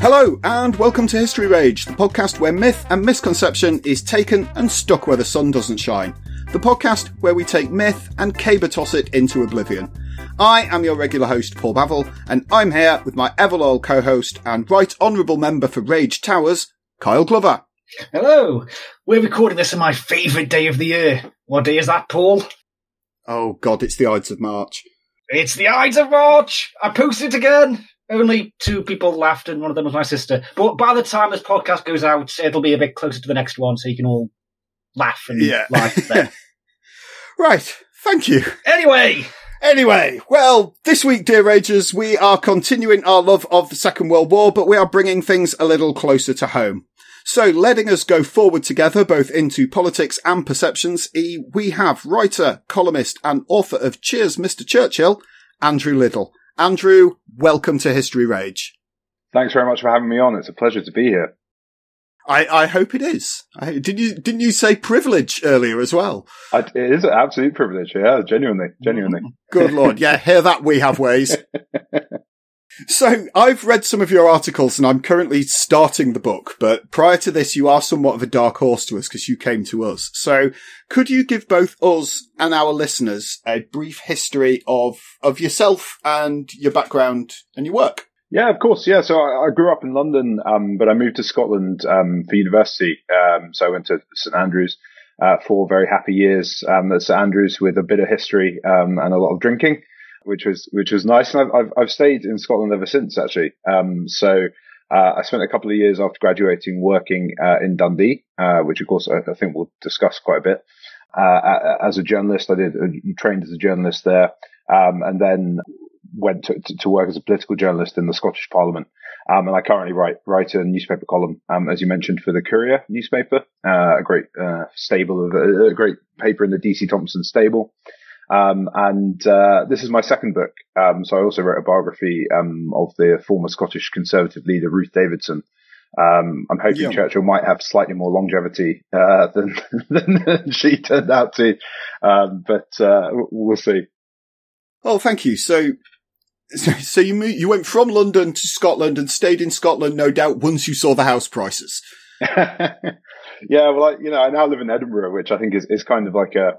Hello, and welcome to History Rage, the podcast where myth and misconception is taken and stuck where the sun doesn't shine. The podcast where we take myth and caber toss it into oblivion. I am your regular host, Paul Bavill, and I'm here with my ever loyal co-host and right honourable member for Rage Towers, Kyle Glover. Hello. We're recording this on my favourite day of the year. What day is that, Paul? Oh god, it's the Ides of March. It's the Ides of March! I posted it again! Only two people laughed, and one of them was my sister. But by the time this podcast goes out, it'll be a bit closer to the next one, so you can all laugh and Yeah. laugh then. Right, thank you. Anyway, Anyway, well, this week, dear Ragers, we are continuing our love of the Second World War, but we are bringing things a little closer to home. So, letting us go forward together, both into politics and perceptions, we have writer, columnist, and author of Cheers, Mr. Churchill, Andrew Liddle. Andrew, welcome to History Rage. Thanks very much for having me on. It's a pleasure to be here. I, I hope it is. I, did you didn't you say privilege earlier as well? I, it is an absolute privilege. Yeah, genuinely, genuinely. Good lord, yeah, hear that we have ways. So I've read some of your articles and I'm currently starting the book, but prior to this, you are somewhat of a dark horse to us because you came to us. So could you give both us and our listeners a brief history of, of yourself and your background and your work? Yeah, of course. Yeah. So I, I grew up in London, um, but I moved to Scotland um, for university. Um, so I went to St Andrews uh, for very happy years um, at St Andrews with a bit of history um, and a lot of drinking, which was which was nice. And I've I've, stayed in Scotland ever since, actually. Um, so uh, I spent a couple of years after graduating working uh, in Dundee, uh, which of course I, I think we'll discuss quite a bit. Uh, as a journalist, I did uh, trained as a journalist there, um, and then went to, to, to work as a political journalist in the Scottish Parliament. Um, and I currently write write a newspaper column, um, as you mentioned, for the Courier newspaper, uh, a great uh, stable of a, a great paper in the DC Thomson stable. Um, and uh, this is my second book. Um, so I also wrote a biography um, of the former Scottish Conservative leader Ruth Davidson. Um, I'm hoping Yeah. Churchill might have slightly more longevity uh, than, than she turned out to, um, but uh, we'll see. Oh, thank you. So, so, so you moved, you went from London to Scotland and stayed in Scotland, no doubt, once you saw the house prices. yeah, well, I, you know, I now live in Edinburgh, which I think is, is kind of like a,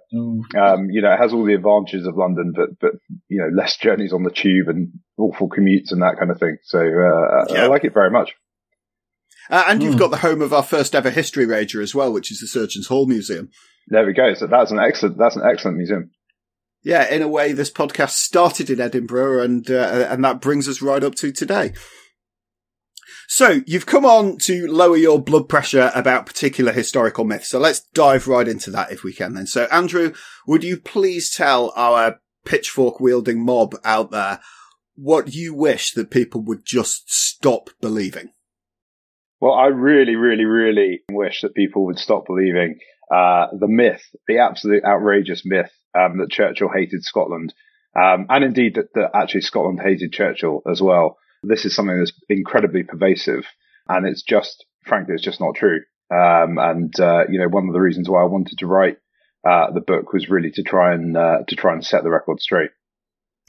um, you know, it has all the advantages of London, but, but, you know, less journeys on the tube and awful commutes and that kind of thing. So, uh, I- I like it very much. Uh, and you've got the home of our first ever history rager as well, which is the Surgeons Hall Museum. There we go. So that's an excellent, that's an excellent museum. Yeah, in a way, this podcast started in Edinburgh, and uh, and that brings us right up to today. So you've come on to lower your blood pressure about particular historical myths. So let's dive right into that if we can. Then, so Andrew, would you please tell our pitchfork wielding mob out there what you wish that people would just stop believing? Well, I really, really, really wish that people would stop believing uh, the myth, the absolute outrageous myth um, that Churchill hated Scotland Um, and indeed that, that actually Scotland hated Churchill as well. This is something that's incredibly pervasive and it's just, frankly, it's just not true. Um, and, uh, you know, one of the reasons why I wanted to write, uh, the book was really to try and, uh, to try and set the record straight.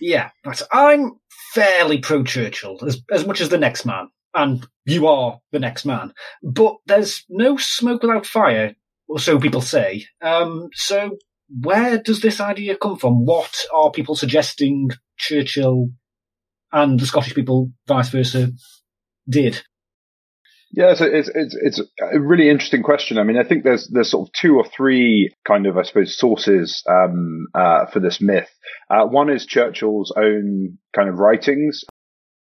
Yeah, I'm fairly pro Churchill as, as much as the next man. And you are the next man. But there's no smoke without fire, or so people say. Um, so where does this idea come from? What are people suggesting Churchill and the Scottish people, vice versa, did? Yeah, it's, it's it's a really interesting question. I mean, I think there's there's sort of two or three kind of I suppose sources um, uh, for this myth. Uh, one is Churchill's own kind of writings.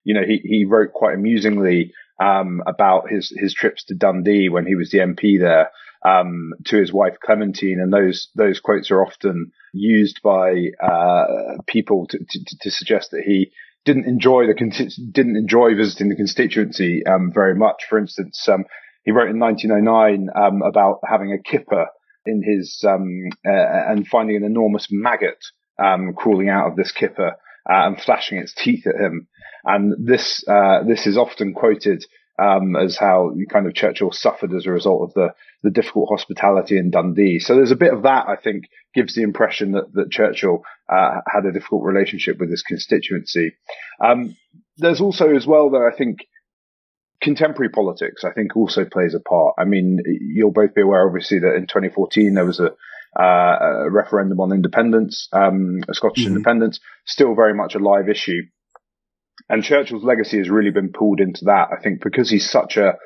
You know, he he wrote quite amusingly um, about his his trips to Dundee when he was the MP there um, to his wife Clementine, and those those quotes are often used by uh, people to, to, to suggest that he didn't enjoy the didn't enjoy visiting the constituency um, very much. For instance, um, he wrote in 1909 um, about having a kipper in his uh, and finding an enormous maggot um, crawling out of this kipper uh, and flashing its teeth at him. And this uh, this is often quoted um, as how kind of Churchill suffered as a result of the, the difficult hospitality in Dundee. So there's a bit of that, I think, gives the impression that, that Churchill uh, had a difficult relationship with his constituency. Um, there's also as well that I think contemporary politics, I think, also plays a part. I mean, you'll both be aware, obviously, that in 2014 there was a, uh, a referendum on independence, um, Scottish mm-hmm. independence, still very much a live issue. And Churchill's legacy has really been pulled into that, I think, because he's such a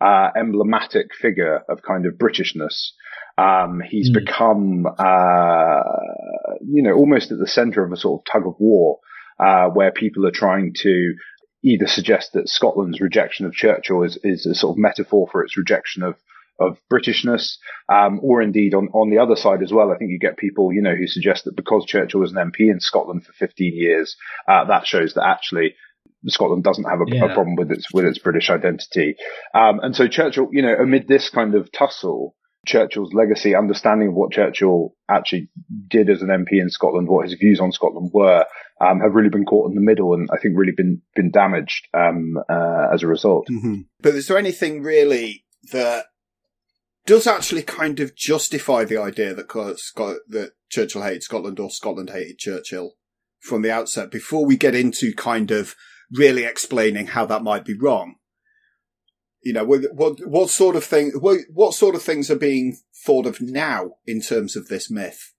uh, emblematic figure of kind of Britishness. Um, he's mm. become, uh, you know, almost at the center of a sort of tug of war, uh, where people are trying to either suggest that Scotland's rejection of Churchill is, is a sort of metaphor for its rejection of of Britishness, um, or indeed on, on the other side as well. I think you get people, you know, who suggest that because Churchill was an MP in Scotland for 15 years, uh, that shows that actually Scotland doesn't have a, yeah. a, problem with its with its British identity. Um, and so Churchill, you know, amid this kind of tussle, Churchill's legacy, understanding of what Churchill actually did as an MP in Scotland, what his views on Scotland were, um, have really been caught in the middle, and I think really been been damaged um, uh, as a result. Mm-hmm. But is there anything really that does actually kind of justify the idea that Scott, that Churchill hated Scotland or Scotland hated Churchill from the outset before we get into kind of really explaining how that might be wrong. You know, what, what, what sort of thing, what, what sort of things are being thought of now in terms of this myth?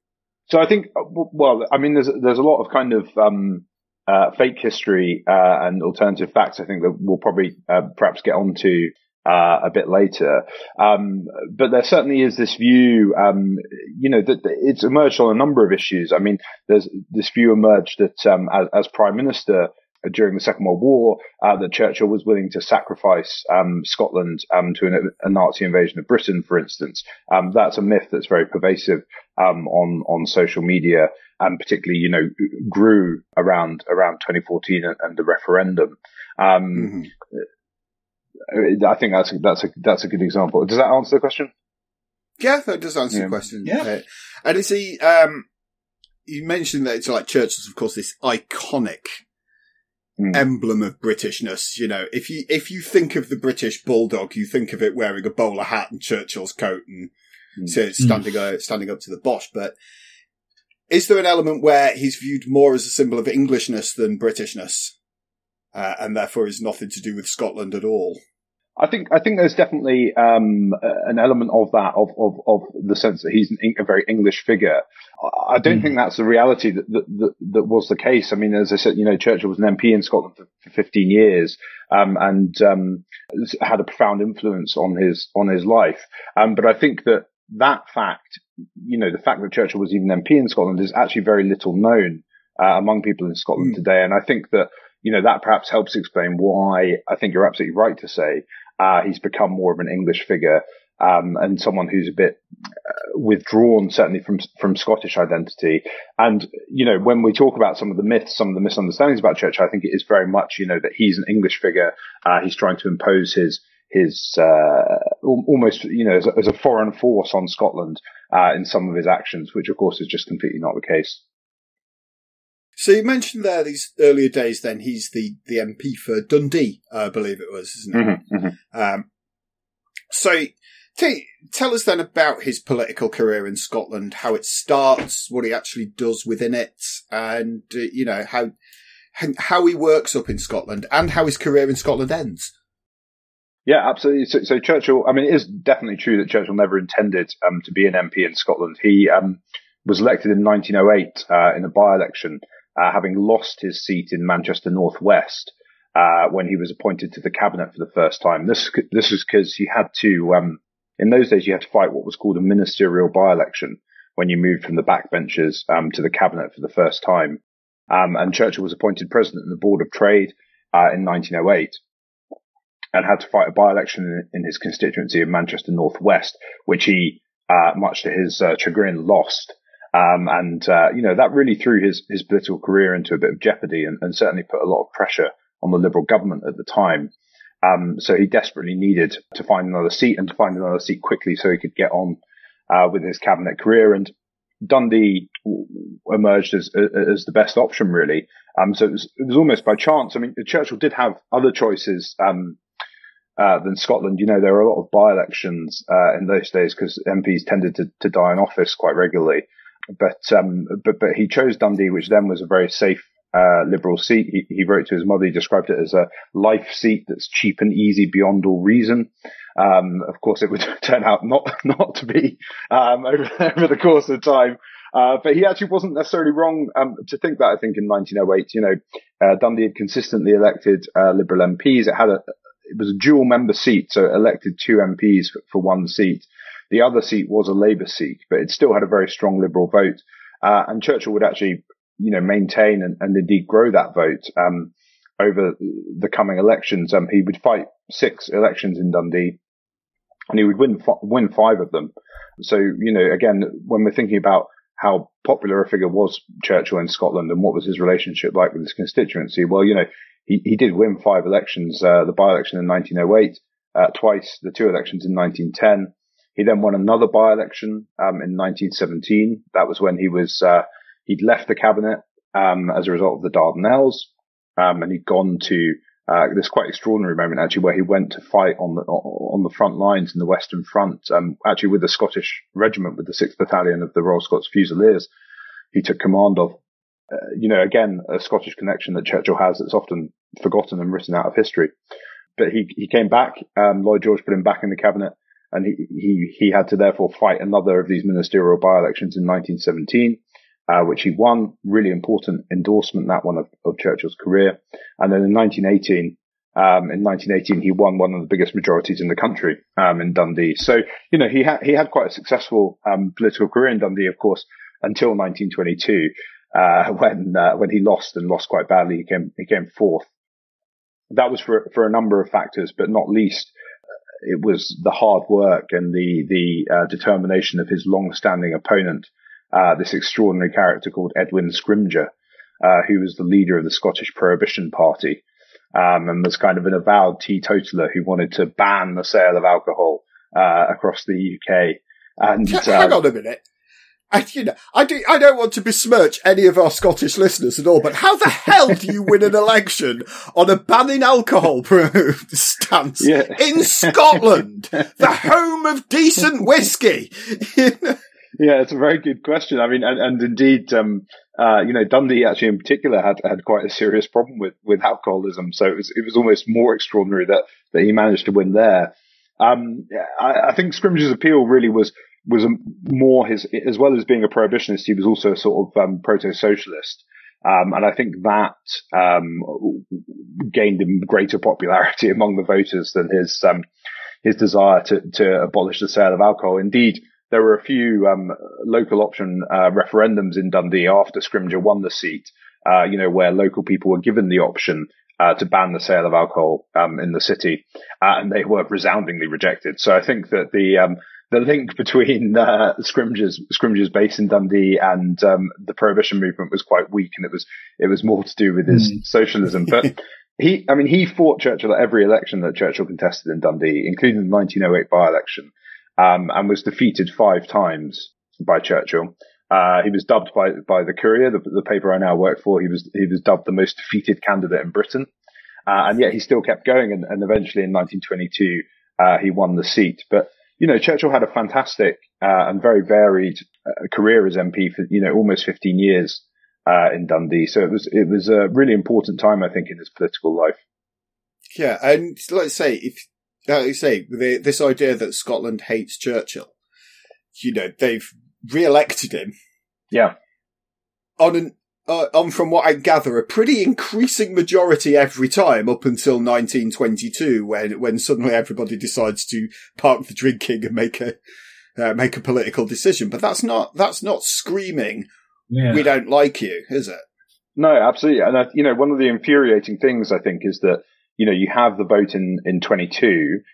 So I think, uh, well, I mean, there's, there's a lot of kind of, um, uh, fake history, uh, and alternative facts. I think that we'll probably, uh, perhaps get onto, uh, a bit later. Um, but there certainly is this view, um, you know, that, it's emerged on a number of issues. I mean, there's this view emerged that, um, as, as prime minister, during the Second World War uh, that Churchill was willing to sacrifice um, Scotland um, to an, a Nazi invasion of Britain, for instance. Um, that's a myth that's very pervasive um, on on social media, and particularly, you know, grew around around 2014 and, and the referendum. Um, mm-hmm. I think that's a, that's a that's a good example. Does that answer the question? Yeah, that does answer yeah. the question. Yeah, uh, and is he? Um, you mentioned that it's like Churchill's, of course, this iconic mm. emblem of Britishness. You know, if you if you think of the British bulldog, you think of it wearing a bowler hat and Churchill's coat and mm. so standing mm. uh, standing up to the Boche. But is there an element where he's viewed more as a symbol of Englishness than Britishness, uh, and therefore is nothing to do with Scotland at all? I think I think there's definitely um, an element of that of, of, of the sense that he's an, a very English figure. I don't mm. think that's the reality that, that, that that was the case. I mean, as I said, you know, Churchill was an MP in Scotland for, for 15 years um, and um, had a profound influence on his on his life. Um, but I think that that fact, you know, the fact that Churchill was even MP in Scotland is actually very little known uh, among people in Scotland mm. today. And I think that you know that perhaps helps explain why I think you're absolutely right to say uh, he's become more of an English figure um, and someone who's a bit uh, withdrawn, certainly from from Scottish identity. And you know, when we talk about some of the myths, some of the misunderstandings about Church, I think it is very much you know that he's an English figure. Uh, he's trying to impose his his uh, almost you know as a, as a, foreign force on Scotland uh, in some of his actions, which of course is just completely not the case. So you mentioned there these earlier days. Then he's the the MP for Dundee, I believe it was, isn't it? Mm-hmm, mm-hmm. Um, so t- tell us then about his political career in Scotland, how it starts, what he actually does within it, and uh, you know how how he works up in Scotland, and how his career in Scotland ends. Yeah, absolutely. So, so, Churchill, I mean, it is definitely true that Churchill never intended um, to be an MP in Scotland. He um, was elected in 1908 uh, in a by-election, uh, having lost his seat in Manchester Northwest uh, when he was appointed to the cabinet for the first time. This this was because he had to. Um, in those days, you had to fight what was called a ministerial by-election when you moved from the backbenches um, to the cabinet for the first time. Um, and Churchill was appointed president of the Board of Trade uh, in 1908 and had to fight a by-election in, in his constituency of Manchester Northwest, which he, uh, much to his uh, chagrin, lost. Um, and uh, you know that really threw his his political career into a bit of jeopardy, and, and certainly put a lot of pressure on the Liberal government at the time. Um, so he desperately needed to find another seat and to find another seat quickly so he could get on uh, with his cabinet career. And Dundee emerged as as the best option, really. Um, so it was, it was almost by chance. I mean, Churchill did have other choices. Um, uh, than Scotland. You know, there were a lot of by-elections uh, in those days because MPs tended to, to die in office quite regularly. But um, but but he chose Dundee, which then was a very safe uh, Liberal seat. He, he, wrote to his mother, he described it as a life seat that's cheap and easy beyond all reason. Um, of course, it would turn out not not to be um, over, over the course of time. Uh, but he actually wasn't necessarily wrong um, to think that. I think in 1908, you know, uh, Dundee had consistently elected uh, Liberal MPs. It had a, it was a dual member seat, so elected two MPs for, for one seat. The other seat was a Labour seat, but it still had a very strong Liberal vote. Uh, and Churchill would actually, you know, maintain and, and indeed grow that vote um, over the coming elections. Um, he would fight six elections in Dundee, and he would win f- win five of them. So, you know, again, when we're thinking about how popular a figure was Churchill in Scotland and what was his relationship like with his constituency, well, you know, he, he did win five elections, uh, the by-election in 1908, uh, twice, the two elections in 1910. He then won another by-election, um, in 1917. That was when he was, uh, he'd left the cabinet, um, as a result of the Dardanelles, um, and he'd gone to, uh, this quite extraordinary moment actually where he went to fight on the, on the front lines in the Western Front, um, actually with the Scottish regiment, with the 6th Battalion of the Royal Scots Fusiliers. He took command of, uh, you know, again, a Scottish connection that Churchill has that's often forgotten and written out of history. But he, he came back, um, Lloyd George put him back in the cabinet and he, he, he had to therefore fight another of these ministerial by-elections in 1917, uh, which he won. Really important endorsement, that one of, of Churchill's career. And then in 1918, um, in 1918, he won one of the biggest majorities in the country, um, in Dundee. So, you know, he had, he had quite a successful, um, political career in Dundee, of course, until 1922, uh, when, uh, when he lost and lost quite badly. He came, he came fourth. That was for, for a number of factors, but not least, it was the hard work and the the uh, determination of his long-standing opponent, uh, this extraordinary character called Edwin Scrymgeour, uh, who was the leader of the Scottish Prohibition Party, um, and was kind of an avowed teetotaler who wanted to ban the sale of alcohol uh, across the UK. And hang on a minute. I, you know, I, do, I don't want to besmirch any of our Scottish listeners at all, but how the hell do you win an election on a banning alcohol stance yeah. in Scotland, the home of decent whiskey? yeah, it's a very good question. I mean, and, and indeed, um, uh, you know, Dundee actually in particular had, had quite a serious problem with, with alcoholism. So it was, it was almost more extraordinary that, that he managed to win there. Um, I, I think Scrymgeour's appeal really was was more his, as well as being a prohibitionist, he was also a sort of um, proto-socialist. Um, and I think that um, gained him greater popularity among the voters than his um, his desire to, to abolish the sale of alcohol. Indeed, there were a few um, local option uh, referendums in Dundee after Scrymgeour won the seat, uh, you know, where local people were given the option uh, to ban the sale of alcohol um, in the city, uh, and they were resoundingly rejected. So I think that the um, the link between uh, Scrymgeour's base in Dundee and um, the prohibition movement was quite weak, and it was it was more to do with his mm. socialism. But he, I mean, he fought Churchill at every election that Churchill contested in Dundee, including the 1908 by-election, um, and was defeated five times by Churchill. Uh, he was dubbed by by the Courier, the, the, paper I now work for. He was he was dubbed the most defeated candidate in Britain, uh, and yet he still kept going. And, and eventually, in 1922, uh, he won the seat. But you know, Churchill had a fantastic uh, and very varied uh, career as MP for you know almost 15 years uh, in Dundee. So it was it was a really important time, I think, in his political life. Yeah, and let's say if like you say the, this idea that Scotland hates Churchill, you know, they've re-elected him. Yeah. On an uh, on from what I gather, a pretty increasing majority every time up until 1922, when when suddenly everybody decides to park the drinking and make a uh, make a political decision. But that's not that's not screaming. Yeah. We don't like you, is it? No, absolutely. And uh, you know, one of the infuriating things I think is that you know, you have the vote in, in 22,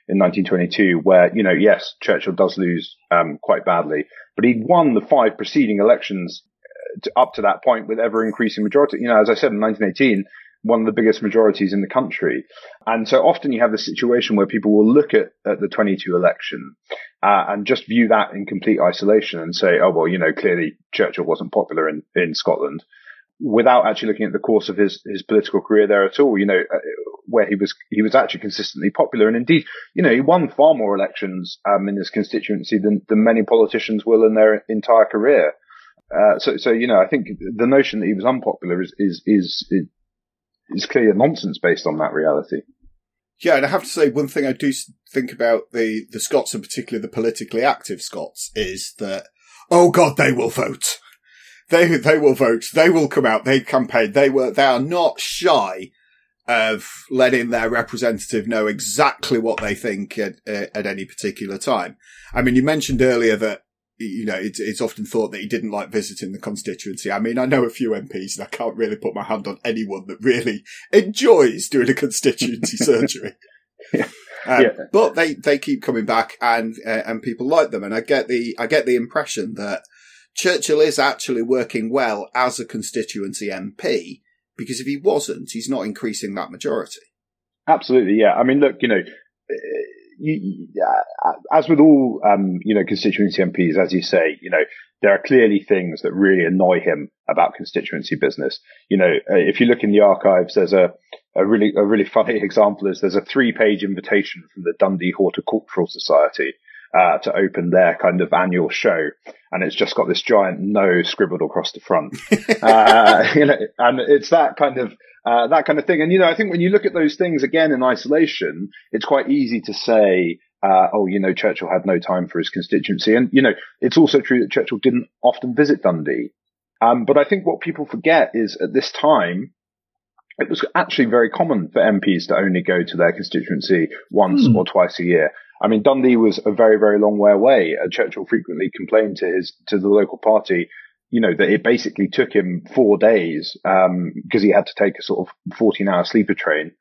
in 1922, where, you know, yes, Churchill does lose, um, quite badly, but he'd won the five preceding elections to, up to that point with ever increasing majority. You know, as I said, in 1918, one of the biggest majorities in the country. And so often you have the situation where people will look at, at the 22 election, uh, and just view that in complete isolation and say, oh, well, you know, clearly Churchill wasn't popular in, in Scotland without actually looking at the course of his, his political career there at all, you know, uh, where he was, he was actually consistently popular. And indeed, you know, he won far more elections, um, in his constituency than, than many politicians will in their entire career. Uh, so, so, you know, I think the notion that he was unpopular is, is, is, is clearly nonsense based on that reality. Yeah, and I have to say, one thing I do think about the, the Scots, and particularly the politically active Scots, is that, oh God, they will vote they they will vote. They will come out. They campaign. They were. They are not shy of letting their representative know exactly what they think at, at any particular time. I mean, you mentioned earlier that you know it's, it's often thought that he didn't like visiting the constituency. I mean, I know a few MPs, and I can't really put my hand on anyone that really enjoys doing a constituency surgery. Yeah. Um, yeah. But they, they keep coming back and, uh, and people like them. And I get the, I get the impression that Churchill is actually working well as a constituency MP because if he wasn't, he's not increasing that majority. Absolutely, yeah. I mean, look, you know, you, as with all, um, you know, constituency MPs, as you say, you know, there are clearly things that really annoy him about constituency business. You know, uh, if you look in the archives, there's a, a really, a really funny example is there's a three page invitation from the Dundee Horticultural Society uh, to open their kind of annual show, and it's just got this giant no scribbled across the front. uh, you know, and it's that kind of uh, that kind of thing. And you know, I think when you look at those things again in isolation, it's quite easy to say. Uh, oh, you know, Churchill had no time for his constituency. And, you know, it's also true that Churchill didn't often visit Dundee. Um, but I think what people forget is at this time, it was actually very common for MPs to only go to their constituency once hmm. or twice a year. I mean, Dundee was a very, very long way away. Uh, Churchill frequently complained to his, to the local party, you know, that it basically took him four days, um, because he had to take a sort of 14 hour sleeper train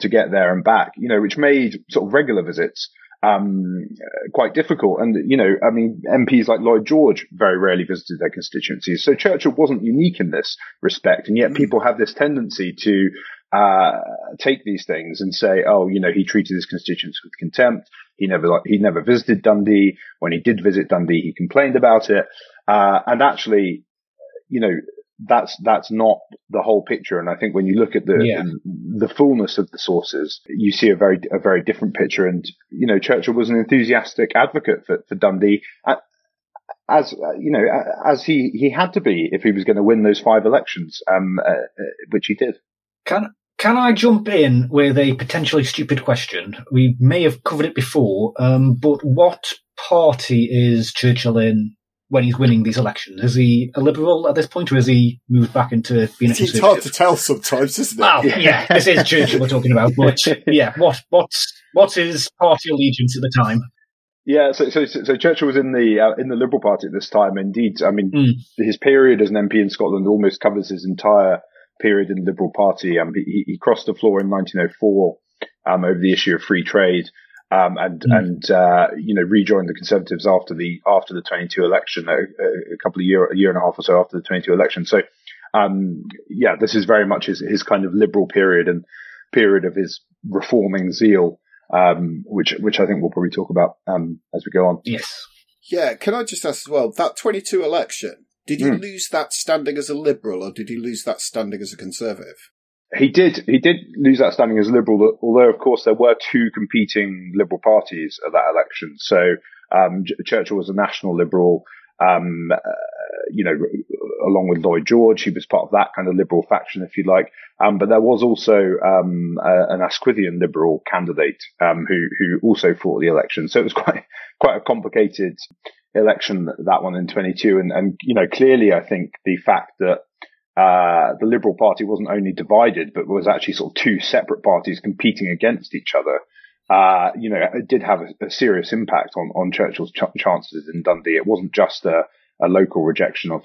to get there and back, you know, which made sort of regular visits, um, quite difficult. And, you know, I mean, MPs like Lloyd George very rarely visited their constituencies. So Churchill wasn't unique in this respect. And yet mm. people have this tendency to, uh, take these things and say, oh, you know, he treated his constituents with contempt. He never, he never visited Dundee. When he did visit Dundee, he complained about it. Uh, and actually, you know, that's, that's not the whole picture. And I think when you look at the, yeah. the fullness of the sources, you see a very, a very different picture. And, you know, Churchill was an enthusiastic advocate for, for Dundee. As you know, as he he had to be if he was going to win those five elections, um, uh, uh, which he did. Can can I jump in with a potentially stupid question? We may have covered it before, um, but what party is Churchill in when he's winning these elections? Is he a liberal at this point, or has he moved back into being a It's hard to tell sometimes, isn't it? Well, yeah, this is Churchill we're talking about, but yeah, what what's what's his party allegiance at the time? Yeah, so, so so Churchill was in the uh, in the Liberal Party at this time. Indeed, I mean, mm. his period as an MP in Scotland almost covers his entire period in the Liberal Party. Um, he, he crossed the floor in 1904 um, over the issue of free trade. Um, and mm. and uh, you know rejoined the Conservatives after the after the 22 election, a, a, couple of year a year and a half or so after the 22 election. So um, yeah, this is very much his his kind of liberal period and period of his reforming zeal, um, which which I think we'll probably talk about um, as we go on. Yes. Yeah. Can I just ask as well that 22 election? Did he mm. lose that standing as a liberal, or did he lose that standing as a conservative? He did. He did lose that standing as a liberal, although of course there were two competing liberal parties at that election. So um, Churchill was a national liberal, um, uh, you know, along with Lloyd George, he was part of that kind of liberal faction, if you like. Um, but there was also um, an Asquithian liberal candidate um, who who also fought the election. So it was quite quite a complicated election that one in 22. And and you know, clearly, I think the fact that uh, the Liberal Party wasn't only divided, but was actually sort of two separate parties competing against each other uh, you know, it did have a, a serious impact on, on Churchill's ch- chances in Dundee. It wasn't just a, a local rejection of.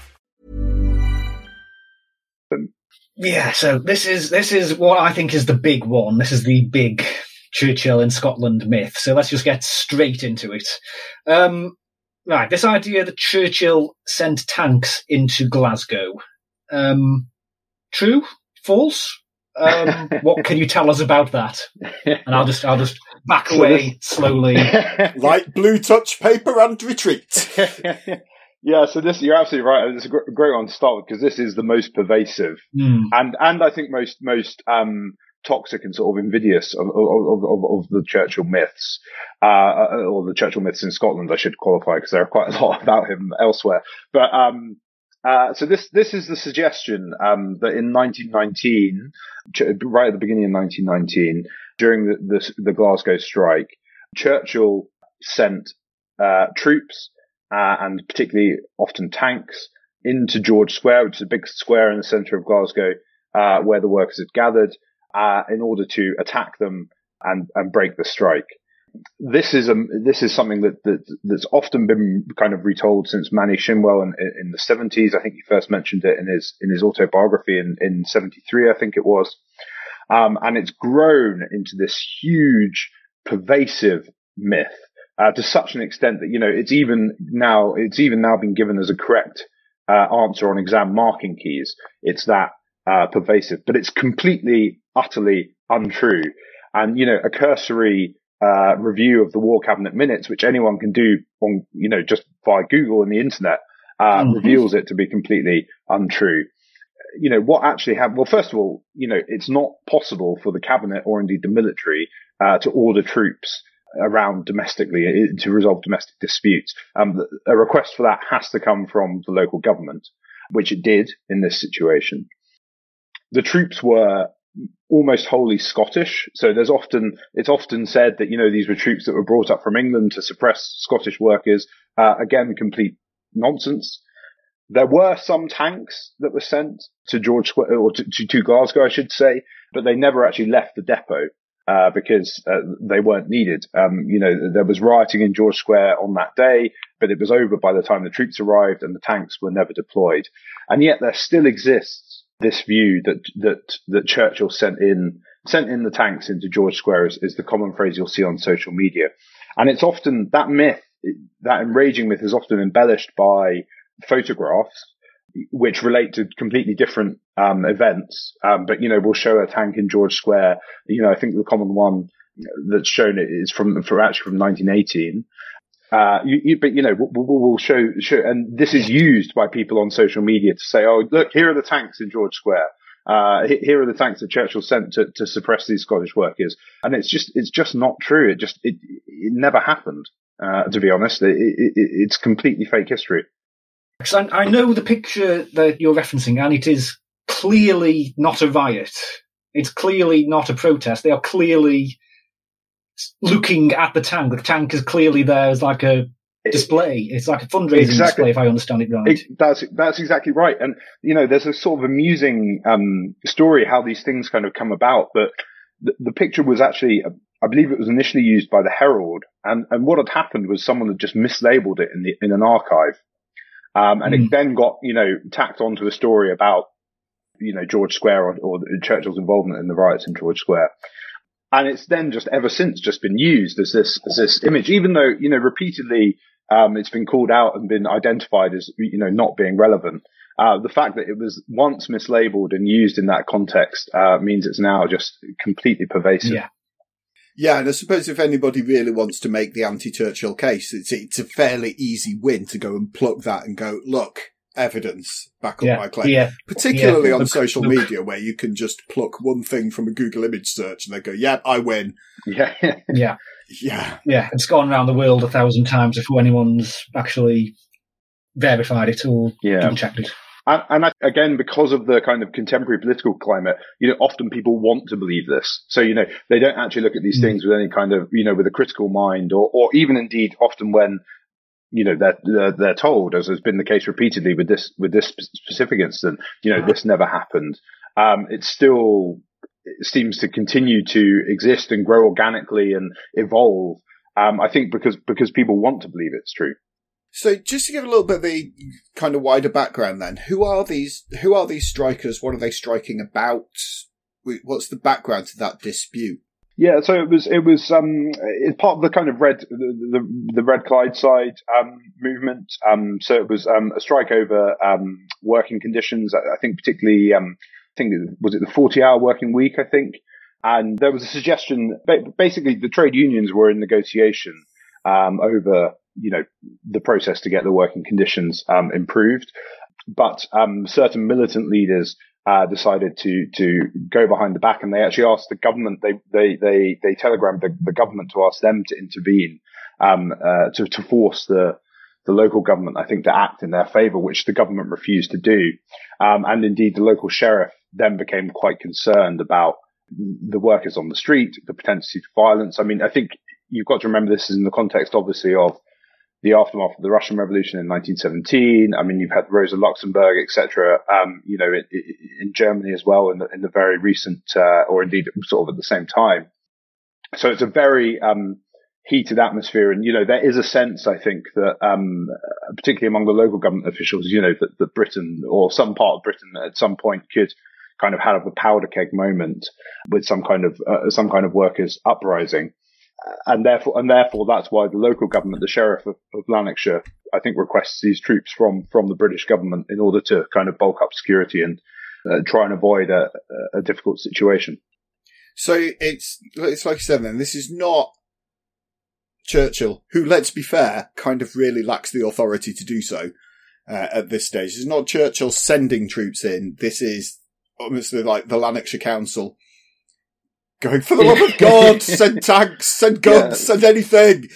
Yeah, so this is this is what I think is the big one. This is the big Churchill in Scotland myth. So let's just get straight into it. Um, right, this idea that Churchill sent tanks into Glasgow. Um, true? False? Um, what can you tell us about that? And I'll just I'll just back away slowly. Light blue touch paper and retreat. yeah, so this you're absolutely right. It's a great one to start with because this is the most pervasive mm. and and I think most most um, toxic and sort of invidious of, of, of, of the Churchill myths, uh, or the Churchill myths in Scotland. I should qualify because there are quite a lot about him elsewhere. But um, uh, so this this is the suggestion um, that in 1919, right at the beginning of 1919, during the, the, the Glasgow strike, Churchill sent uh, troops uh, and particularly often tanks into George Square, which is a big square in the centre of Glasgow, uh, where the workers had gathered, uh, in order to attack them and, and break the strike this is a this is something that, that that's often been kind of retold since Manny Shinwell in, in the seventies. I think he first mentioned it in his in his autobiography in in seventy three, I think it was, um, and it's grown into this huge, pervasive myth uh, to such an extent that you know it's even now it's even now been given as a correct uh, answer on exam marking keys. It's that uh, pervasive, but it's completely utterly untrue. And you know, a cursory uh, review of the War Cabinet minutes, which anyone can do on, you know, just via Google and the internet, uh, mm-hmm. reveals it to be completely untrue. You know, what actually happened? Well, first of all, you know, it's not possible for the cabinet or indeed the military, uh, to order troops around domestically uh, to resolve domestic disputes. Um, a request for that has to come from the local government, which it did in this situation. The troops were almost wholly Scottish. So there's often, it's often said that, you know, these were troops that were brought up from England to suppress Scottish workers. Uh, again, complete nonsense. There were some tanks that were sent to George Square, or to, to, to Glasgow, I should say, but they never actually left the depot. Uh, because uh, they weren't needed. Um, you know, there was rioting in George Square on that day, but it was over by the time the troops arrived and the tanks were never deployed. And yet there still exists this view that that that Churchill sent in sent in the tanks into George Square is, is the common phrase you'll see on social media, and it's often that myth, that enraging myth, is often embellished by photographs which relate to completely different um, events. Um, but you know, we'll show a tank in George Square. You know, I think the common one that's shown is from, from actually from 1918. Uh, you, you, but you know, we'll, we'll, show, show, and this is used by people on social media to say, "Oh, look, here are the tanks in George Square. Uh, here are the tanks that Churchill sent to, to suppress these Scottish workers." And it's just, it's just not true. It just, it, it never happened. Uh, to be honest, it, it, it's completely fake history. Because I, I know the picture that you're referencing, and it is clearly not a riot. It's clearly not a protest. They are clearly looking at the tank. The tank is clearly there as like a display. It's like a fundraising Exactly. display, if I understand it right. It- that's that's exactly right. And you know, there's a sort of amusing um, story how these things kind of come about. But the, the picture was actually, I believe, it was initially used by the Herald, and and what had happened was someone had just mislabeled it in the in an archive, um, and Hmm. it then got you know tacked onto a story about you know George Square or, or Churchill's involvement in the riots in George Square. And it's then just ever since just been used as this as this image, even though you know repeatedly um, it's been called out and been identified as you know not being relevant. Uh, the fact that it was once mislabeled and used in that context uh, means it's now just completely pervasive. yeah. Yeah, and I suppose if anybody really wants to make the anti-Churchill case, it's it's a fairly easy win to go and pluck that and go, look, evidence, back up Yeah. my claim. Yeah. Particularly Yeah. on Look- social look. media, where you can just pluck one thing from a Google image search and they go, "Yeah, I win." Yeah, Yeah. Yeah, Yeah. It's gone around the world a thousand times before anyone's actually verified it or Yeah. double checked it. And, and I, again, because of the kind of contemporary political climate, you know, often people want to believe this. So, you know, they don't actually look at these Mm. things with any kind of, you know, with a critical mind or, or even indeed often when, you know, they're, they're, they're told, as has been the case repeatedly with this, with this specific incident, you know, this never happened. Um, it still it seems to continue to exist and grow organically and evolve. Um, I think because, because people want to believe it's true. So just to give a little bit of the kind of wider background then, who are these, who are these strikers? What are they striking about? What's the background to that dispute? Yeah, so it was it was um it's part of the kind of red the the, the red Clydeside um movement. Um, so it was um a strike over um working conditions. I, I think particularly um I think was it the forty hour working week. I think, and there was a suggestion. Basically, the trade unions were in negotiation over you know the process to get the working conditions um improved, but um certain militant leaders uh, decided to to go behind the back, and they actually asked the government. They they they they telegrammed the, the government to ask them to intervene um, uh, to to force the the local government, I think, to act in their favour, which the government refused to do. Um, and indeed, the local sheriff then became quite concerned about the workers on the street, the propensity to violence. I mean, I think you've got to remember this is in the context, obviously, of the aftermath of the Russian Revolution in 1917. I mean, you've had Rosa Luxemburg, etc. Um, you know, in, in Germany as well, in the, in the very recent, uh, or indeed sort of at the same time. So it's a very um, heated atmosphere, and you know, there is a sense, I think, that um, particularly among the local government officials, you know, that, that Britain or some part of Britain at some point could kind of have a powder keg moment with some kind of uh, some kind of workers uprising and therefore, and therefore, that's why the local government, the sheriff of, of Lanarkshire, I think requests these troops from from the British government in order to kind of bulk up security and uh, try and avoid a, a difficult situation. So it's it's like you said. Then this is not Churchill, who, let's be fair, kind of really lacks the authority to do so uh, at this stage. It's not Churchill sending troops in. This is obviously like the Lanarkshire Council going for the love of God, send tanks, send guns, Yeah. send anything to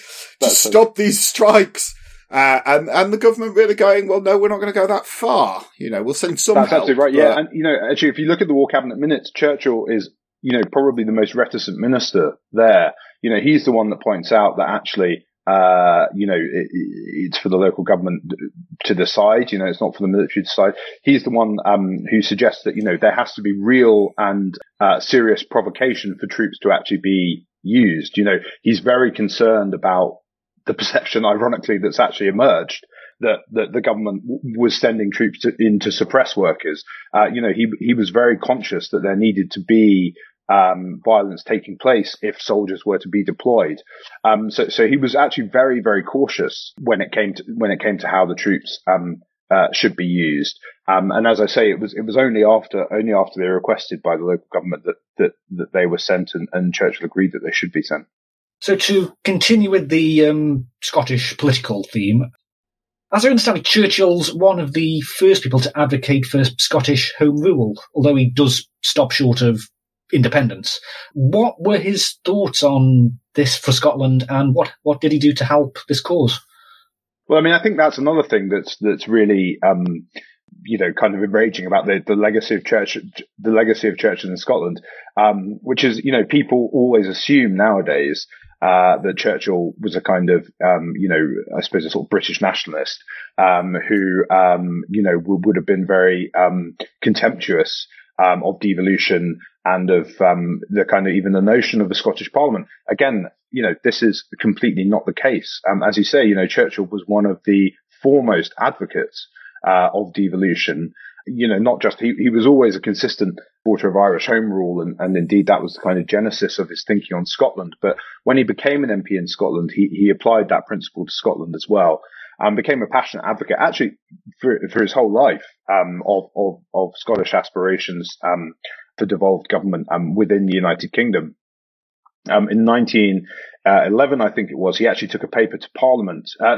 That's- stop these strikes. Uh, and and the government really going, well, no, we're not going to go that far. You know, we'll send some That's help. absolutely right. Yeah, and you know, actually, if you look at the War Cabinet minutes, Churchill is you know probably the most reticent minister there. You know, he's the one that points out that actually. Uh, you know, it, it's for the local government to decide. You know, it's not for the military to decide. He's the one um, who suggests that you know there has to be real and uh, serious provocation for troops to actually be used. You know, he's very concerned about the perception, ironically, that's actually emerged that, that the government was sending troops to, in to suppress workers. Uh, you know, he he was very conscious that there needed to be um, violence taking place if soldiers were to be deployed. Um, so so he was actually very very cautious when it came to when it came to how the troops um, uh, should be used. Um, and as I say, it was it was only after only after they were requested by the local government that that, that they were sent, and, and Churchill agreed that they should be sent. So to continue with the um, Scottish political theme, as I understand it, Churchill's one of the first people to advocate for Scottish home rule, although he does stop short of independence. What were his thoughts on this for Scotland, and what what did he do to help this cause? Well, I mean, I think that's another thing that's that's really um, you know kind of enraging about the, the legacy of church, the legacy of churches in Scotland, um, which is you know people always assume nowadays uh, that Churchill was a kind of, um, you know, I suppose a sort of British nationalist, um, who, um, you know, w- would have been very, um, contemptuous, um, of devolution and of, um, the kind of even the notion of the Scottish Parliament. Again, you know, this is completely not the case. as you say, you know, Churchill was one of the foremost advocates, uh, of devolution you know, not just he, he was always a consistent supporter of Irish Home Rule, and, and indeed that was the kind of genesis of his thinking on Scotland. But when he became an MP in Scotland, he, he applied that principle to Scotland as well, and became a passionate advocate actually for, for his whole life um, of, of, of Scottish aspirations um, for devolved government um, within the United Kingdom. Um, in 1911, I think it was, he actually took a paper to Parliament, uh,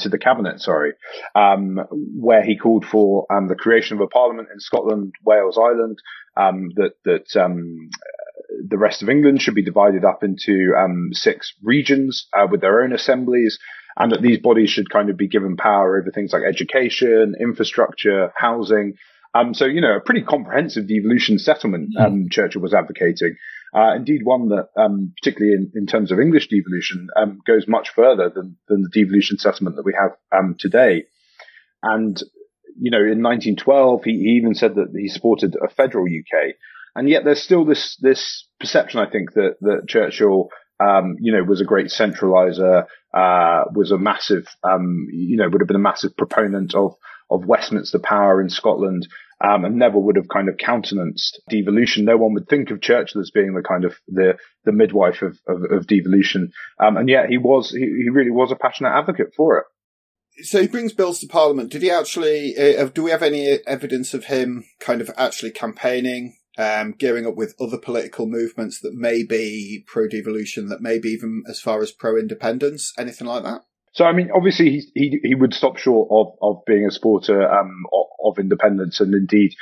to, the cabinet, sorry, um, where he called for um, the creation of a Parliament in Scotland, Wales, Ireland, um, that that um, the rest of England should be divided up into um, six regions uh, with their own assemblies. And that these bodies should kind of be given power over things like education, infrastructure, housing, um, so, you know, a pretty comprehensive devolution settlement um, Churchill was advocating. Uh, indeed, one that, um, particularly in, in terms of English devolution, um, goes much further than, than the devolution settlement that we have um, today. And, you know, in 1912, he, he even said that he supported a federal UK. And yet there's still this, this perception, I think, that, that Churchill, um, you know, was a great centralizer, uh, was a massive, um, you know, would have been a massive proponent of, of Westminster power in Scotland um, and never would have kind of countenanced devolution. No one would think of Churchill as being the kind of the the midwife of of, of devolution, um, and yet he was he, he really was a passionate advocate for it so he brings bills to Parliament. Did he actually? Uh, do we have any evidence of him kind of actually campaigning, um, gearing up with other political movements that may be pro devolution, that may be even as far as pro independence, anything like that? So I mean, obviously he he, he would stop short of, of being a supporter um, of, independence, and indeed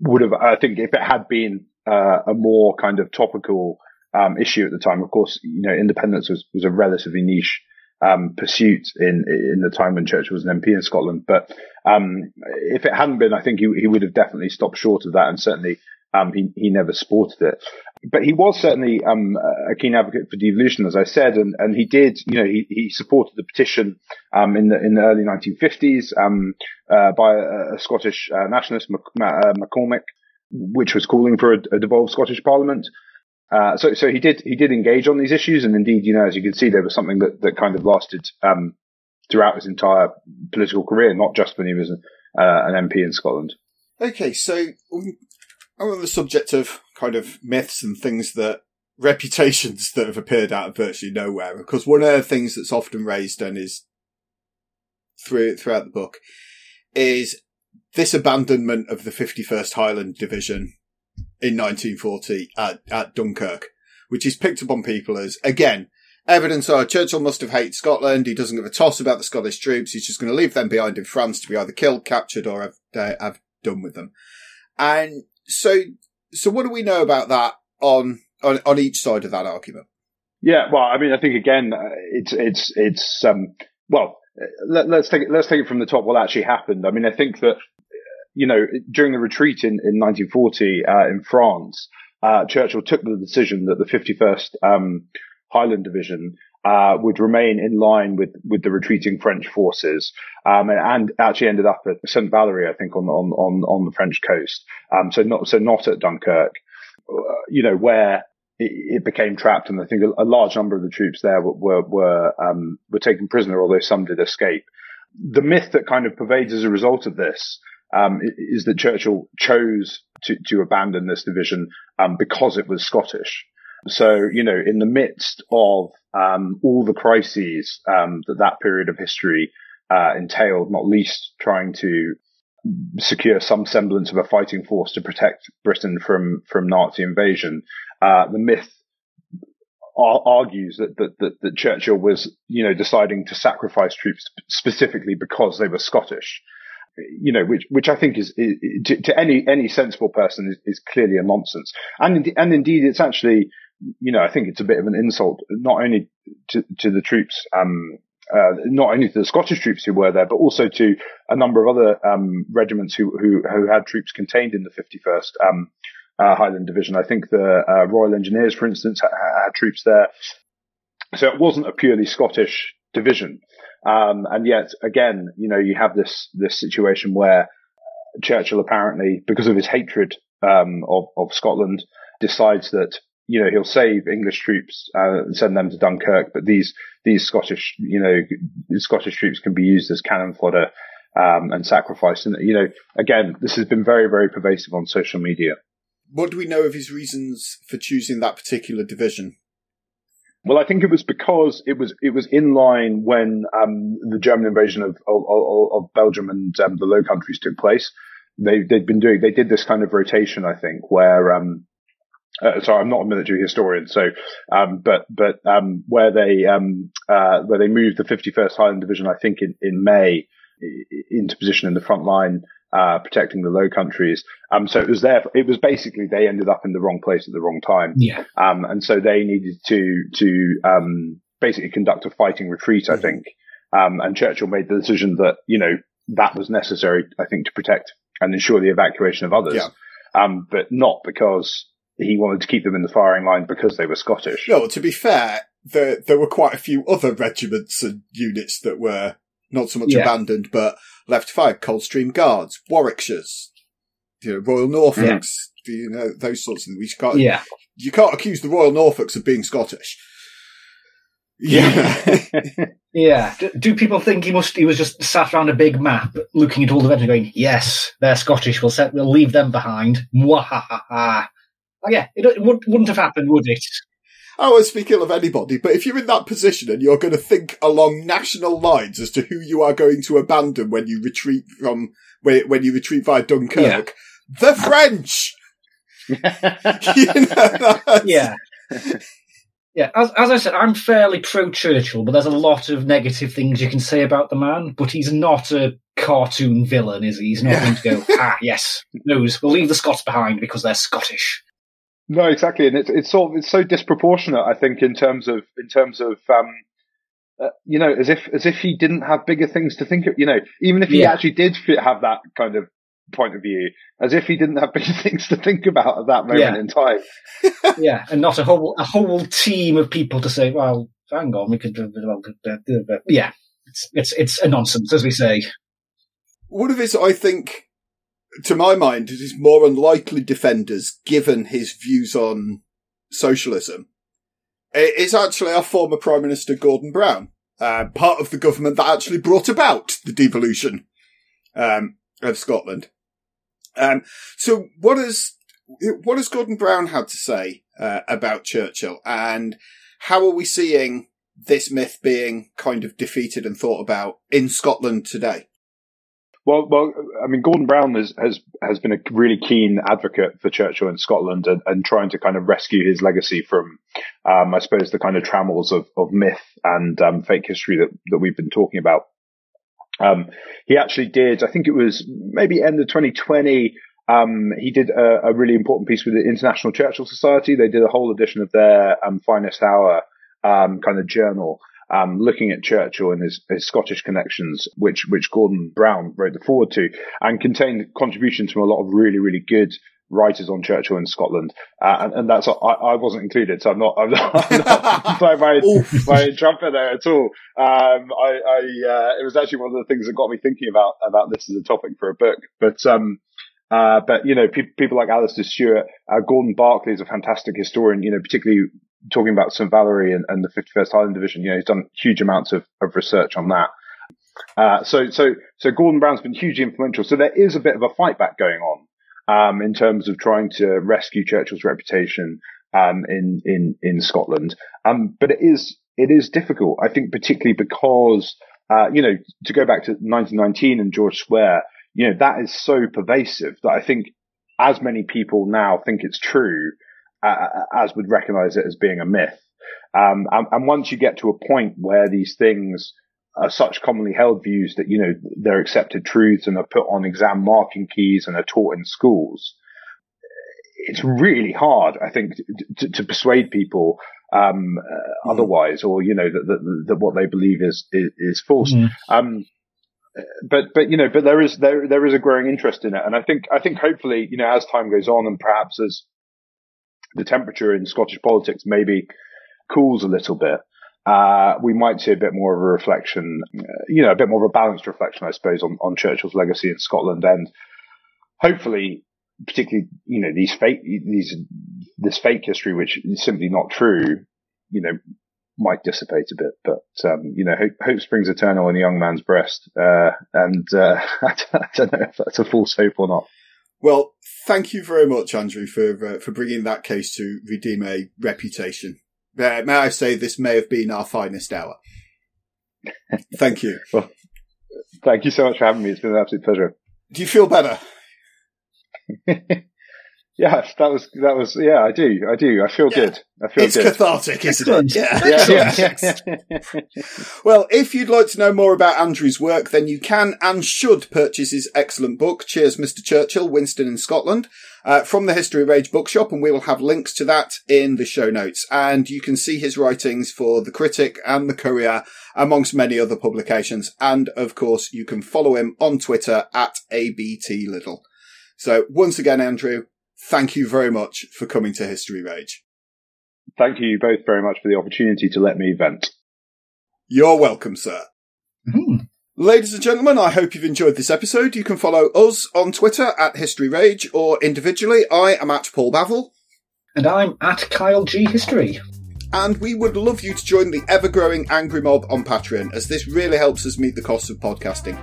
would have. I think if it had been uh, a more kind of topical um, issue at the time, of course, you know, independence was, was a relatively niche um, pursuit in in the time when Churchill was an MP in Scotland. But um, if it hadn't been, I think he he would have definitely stopped short of that, and certainly um, he, he never supported it. But he was certainly um, a keen advocate for devolution, as I said, and, and he did, you know, he, he supported the petition um, in the in the early 1950s um, uh, by a, a Scottish uh, nationalist, uh, which was calling for a, a devolved Scottish Parliament. Uh, so, so he did he did engage on these issues, and indeed, you know, as you can see, there was something that, that kind of lasted um, throughout his entire political career, not just when he was uh, an MP in Scotland. Okay, so on the subject of kind of myths and things that reputations that have appeared out of virtually nowhere. Because one of the things that's often raised and is through throughout the book is this abandonment of the 51st Highland Division in 1940 at, at Dunkirk, which is picked up on people as again evidence. Oh, Churchill must have hated Scotland. He doesn't give a toss about the Scottish troops. He's just going to leave them behind in France to be either killed, captured, or have, uh, have done with them. And so, so what do we know about that on, on, on each side of that argument? Yeah, well, I mean, I think again, uh, it's, it's, it's, um, well, let, us take it, let's take it from the top. What actually happened? I mean, I think that, you know, during the retreat in, in 1940, uh, in France, uh, Churchill took the decision that the 51st, um, Highland Division uh, would remain in line with, with the retreating French forces, um, and, and, actually ended up at St. Valery, I think, on, on, on, on the French coast. Um, so not, so not at Dunkirk, uh, you know, where it, it, became trapped. And I think a, a, large number of the troops there were, were, were, um, were taken prisoner, although some did escape. The myth that kind of pervades as a result of this, um, is that Churchill chose to, to abandon this division, um, because it was Scottish. So, you know, in the midst of um, all the crises um, that that period of history uh, entailed, not least trying to secure some semblance of a fighting force to protect Britain from from Nazi invasion, uh, the myth ar- argues that, that, that that Churchill was, you know, deciding to sacrifice troops specifically because they were Scottish. you know, which which I think is, is to, to, any any sensible person is, is clearly a nonsense. And and indeed, it's actually, you know, I think it's a bit of an insult not only to to the troops, um, uh, not only to the Scottish troops who were there, but also to a number of other um, regiments who, who who had troops contained in the 51st um, uh, Highland Division. I think the uh, Royal Engineers, for instance, had, had troops there. So it wasn't a purely Scottish division. Um, and yet again, you know, you have this, this situation where Churchill apparently, because of his hatred, um, of, of Scotland, decides that, you know, he'll save English troops, uh, and send them to Dunkirk, but these, these Scottish, you know, Scottish troops can be used as cannon fodder, um, and sacrificed. And, you know, again, this has been very, very pervasive on social media. What do we know of his reasons for choosing that particular division? Well, I think it was because it was it was in line when um, the German invasion of of, of Belgium and um, the Low Countries took place. They they'd been doing they did this kind of rotation, I think, where um, uh, sorry, I'm not a military historian, so um, but but um, where they um, uh, where they moved the 51st Highland Division, I think in in May into position in the front line uh, protecting the Low Countries. Um, so it was there. It was basically they ended up in the wrong place at the wrong time. Yeah. Um, and so they needed to to um, basically conduct a fighting retreat. I mm-hmm. think. Um, and Churchill made the decision that you know that was necessary. I think to protect and ensure the evacuation of others. Yeah. Um, but not because he wanted to keep them in the firing line because they were Scottish. No, to be fair, there there were quite a few other regiments and units that were not so much yeah. abandoned, but left five Coldstream Guards, Warwickshires, you know, Royal Norfolks, yeah. you know, those sorts of things. You can't, yeah. you can't accuse the Royal Norfolks of being Scottish. Yeah. yeah. Do, do, people think he must, he was just sat around a big map looking at all the veterans going, yes, they're Scottish. We'll set, we'll leave them behind. Mwahaha. Oh, yeah, it, it wouldn't have happened, would it? I won't speak ill of anybody, but if you're in that position and you're going to think along national lines as to who you are going to abandon when you retreat from when you retreat via Dunkirk, yeah. the French. you know, yeah. Yeah, as, as I said, I'm fairly pro Churchill, but there's a lot of negative things you can say about the man. But he's not a cartoon villain, is he? He's not yeah. going to go, ah, yes, knows, we'll leave the Scots behind because they're Scottish. No, exactly, and it's it's sort of it's so disproportionate. I think in terms of in terms of um, uh, you know, as if as if he didn't have bigger things to think of. You know, even if he yeah. actually did have that kind of point of view, as if he didn't have bigger things to think about at that moment yeah. in time. yeah, and not a whole a whole team of people to say, well, hang on, we could, yeah, it's it's it's a nonsense, as we say. One of his, I think, to my mind, it is more unlikely defenders, given his views on socialism, is actually our former Prime Minister Gordon Brown, uh, part of the government that actually brought about the devolution um, of Scotland. Um, so, what has what has Gordon Brown had to say uh, about Churchill, and how are we seeing this myth being kind of defeated and thought about in Scotland today? Well, well, I mean, Gordon Brown has has has been a really keen advocate for Churchill in Scotland and, and trying to kind of rescue his legacy from, um, I suppose, the kind of trammels of, of myth and um, fake history that that we've been talking about. Um, he actually did, I think it was maybe end of 2020. Um, he did a, a, really important piece with the International Churchill Society. They did a whole edition of their um, finest hour um, kind of journal um, looking at Churchill and his, his, Scottish connections, which which Gordon Brown wrote the foreword to, and contained contributions from a lot of really really good writers on Churchill in Scotland, uh, and, and, that's I, I, wasn't included, so I'm not I'm not, I'm not my, my trumpet there at all. Um, I, I uh, it was actually one of the things that got me thinking about about this as a topic for a book, but. Um, uh, but you know, pe- people like Alastair Stewart, uh, Gordon Barclay is a fantastic historian. You know, particularly talking about St. Valery and, and, the 51st Highland Division, you know, he's done huge amounts of, of research on that. Uh, so, so, so Gordon Brown's been hugely influential. So there is a bit of a fight back going on, um, in terms of trying to rescue Churchill's reputation, um, in, in, in Scotland. Um, but it is, it is difficult. I think particularly because, uh, you know, to go back to 1919 and George Square, you know, that is so pervasive that I think as many people now think it's true, as would recognize it as being a myth. Um, and, and, once you get to a point where these things are such commonly held views that, you know, they're accepted truths and are put on exam marking keys and are taught in schools. It's really hard, I think, to, to persuade people um, uh, otherwise, or you know that, that, that, what they believe is is, is false. Mm. Um, but but you know, but there is there there is a growing interest in it, and I think I think hopefully you know as time goes on, and perhaps as the temperature in Scottish politics maybe cools a little bit, uh, we might see a bit more of a reflection, uh, you know, a bit more of a balanced reflection, I suppose, on, on Churchill's legacy in Scotland, and hopefully, particularly, you know, these fake, these this fake history, which is simply not true, you know, might dissipate a bit. But um, you know, hope, hope, springs eternal in a young man's breast, uh, and uh, I, don't know if that's a false hope or not. Well, thank you very much, Andrew, for uh, for bringing that case to redeem a reputation. Uh, may I say, this may have been our finest hour. thank you. well, thank you so much for having me. It's been an absolute pleasure. Do you feel better? Yes, that was that was yeah. I do, I do. I feel yeah. good. I feel it's good. cathartic, isn't it? Yeah. yeah, yeah. well, if you'd like to know more about Andrew's work, then you can and should purchase his excellent book, "Cheers, Mr. Churchill: Winston in Scotland," uh, from the History of Rage bookshop, and we will have links to that in the show notes. And you can see his writings for the Critic and the Courier, amongst many other publications. And of course, you can follow him on Twitter at abt little. So once again, Andrew, thank you very much for coming to History Rage. Thank you both very much for the opportunity to let me vent. You're welcome, sir. Mm. Ladies and gentlemen, I hope you've enjoyed this episode. You can follow us on Twitter at History Rage or individually. I am at Paul Bavill. And I'm at Kyle G History and we would love you to join the ever growing Angry Mob on Patreon, as this really helps us meet the costs of podcasting.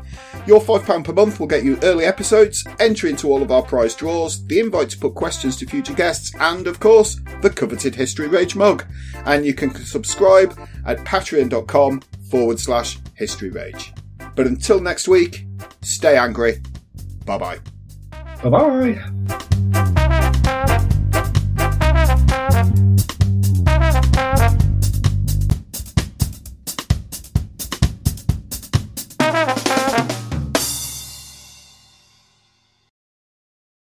Your £5 per month will get you early episodes, entry into all of our prize draws, the invite to put questions to future guests, and of course, the coveted History Rage mug. And you can subscribe at patreon.com forward slash history rage. But until next week, stay angry. Bye bye. Bye bye.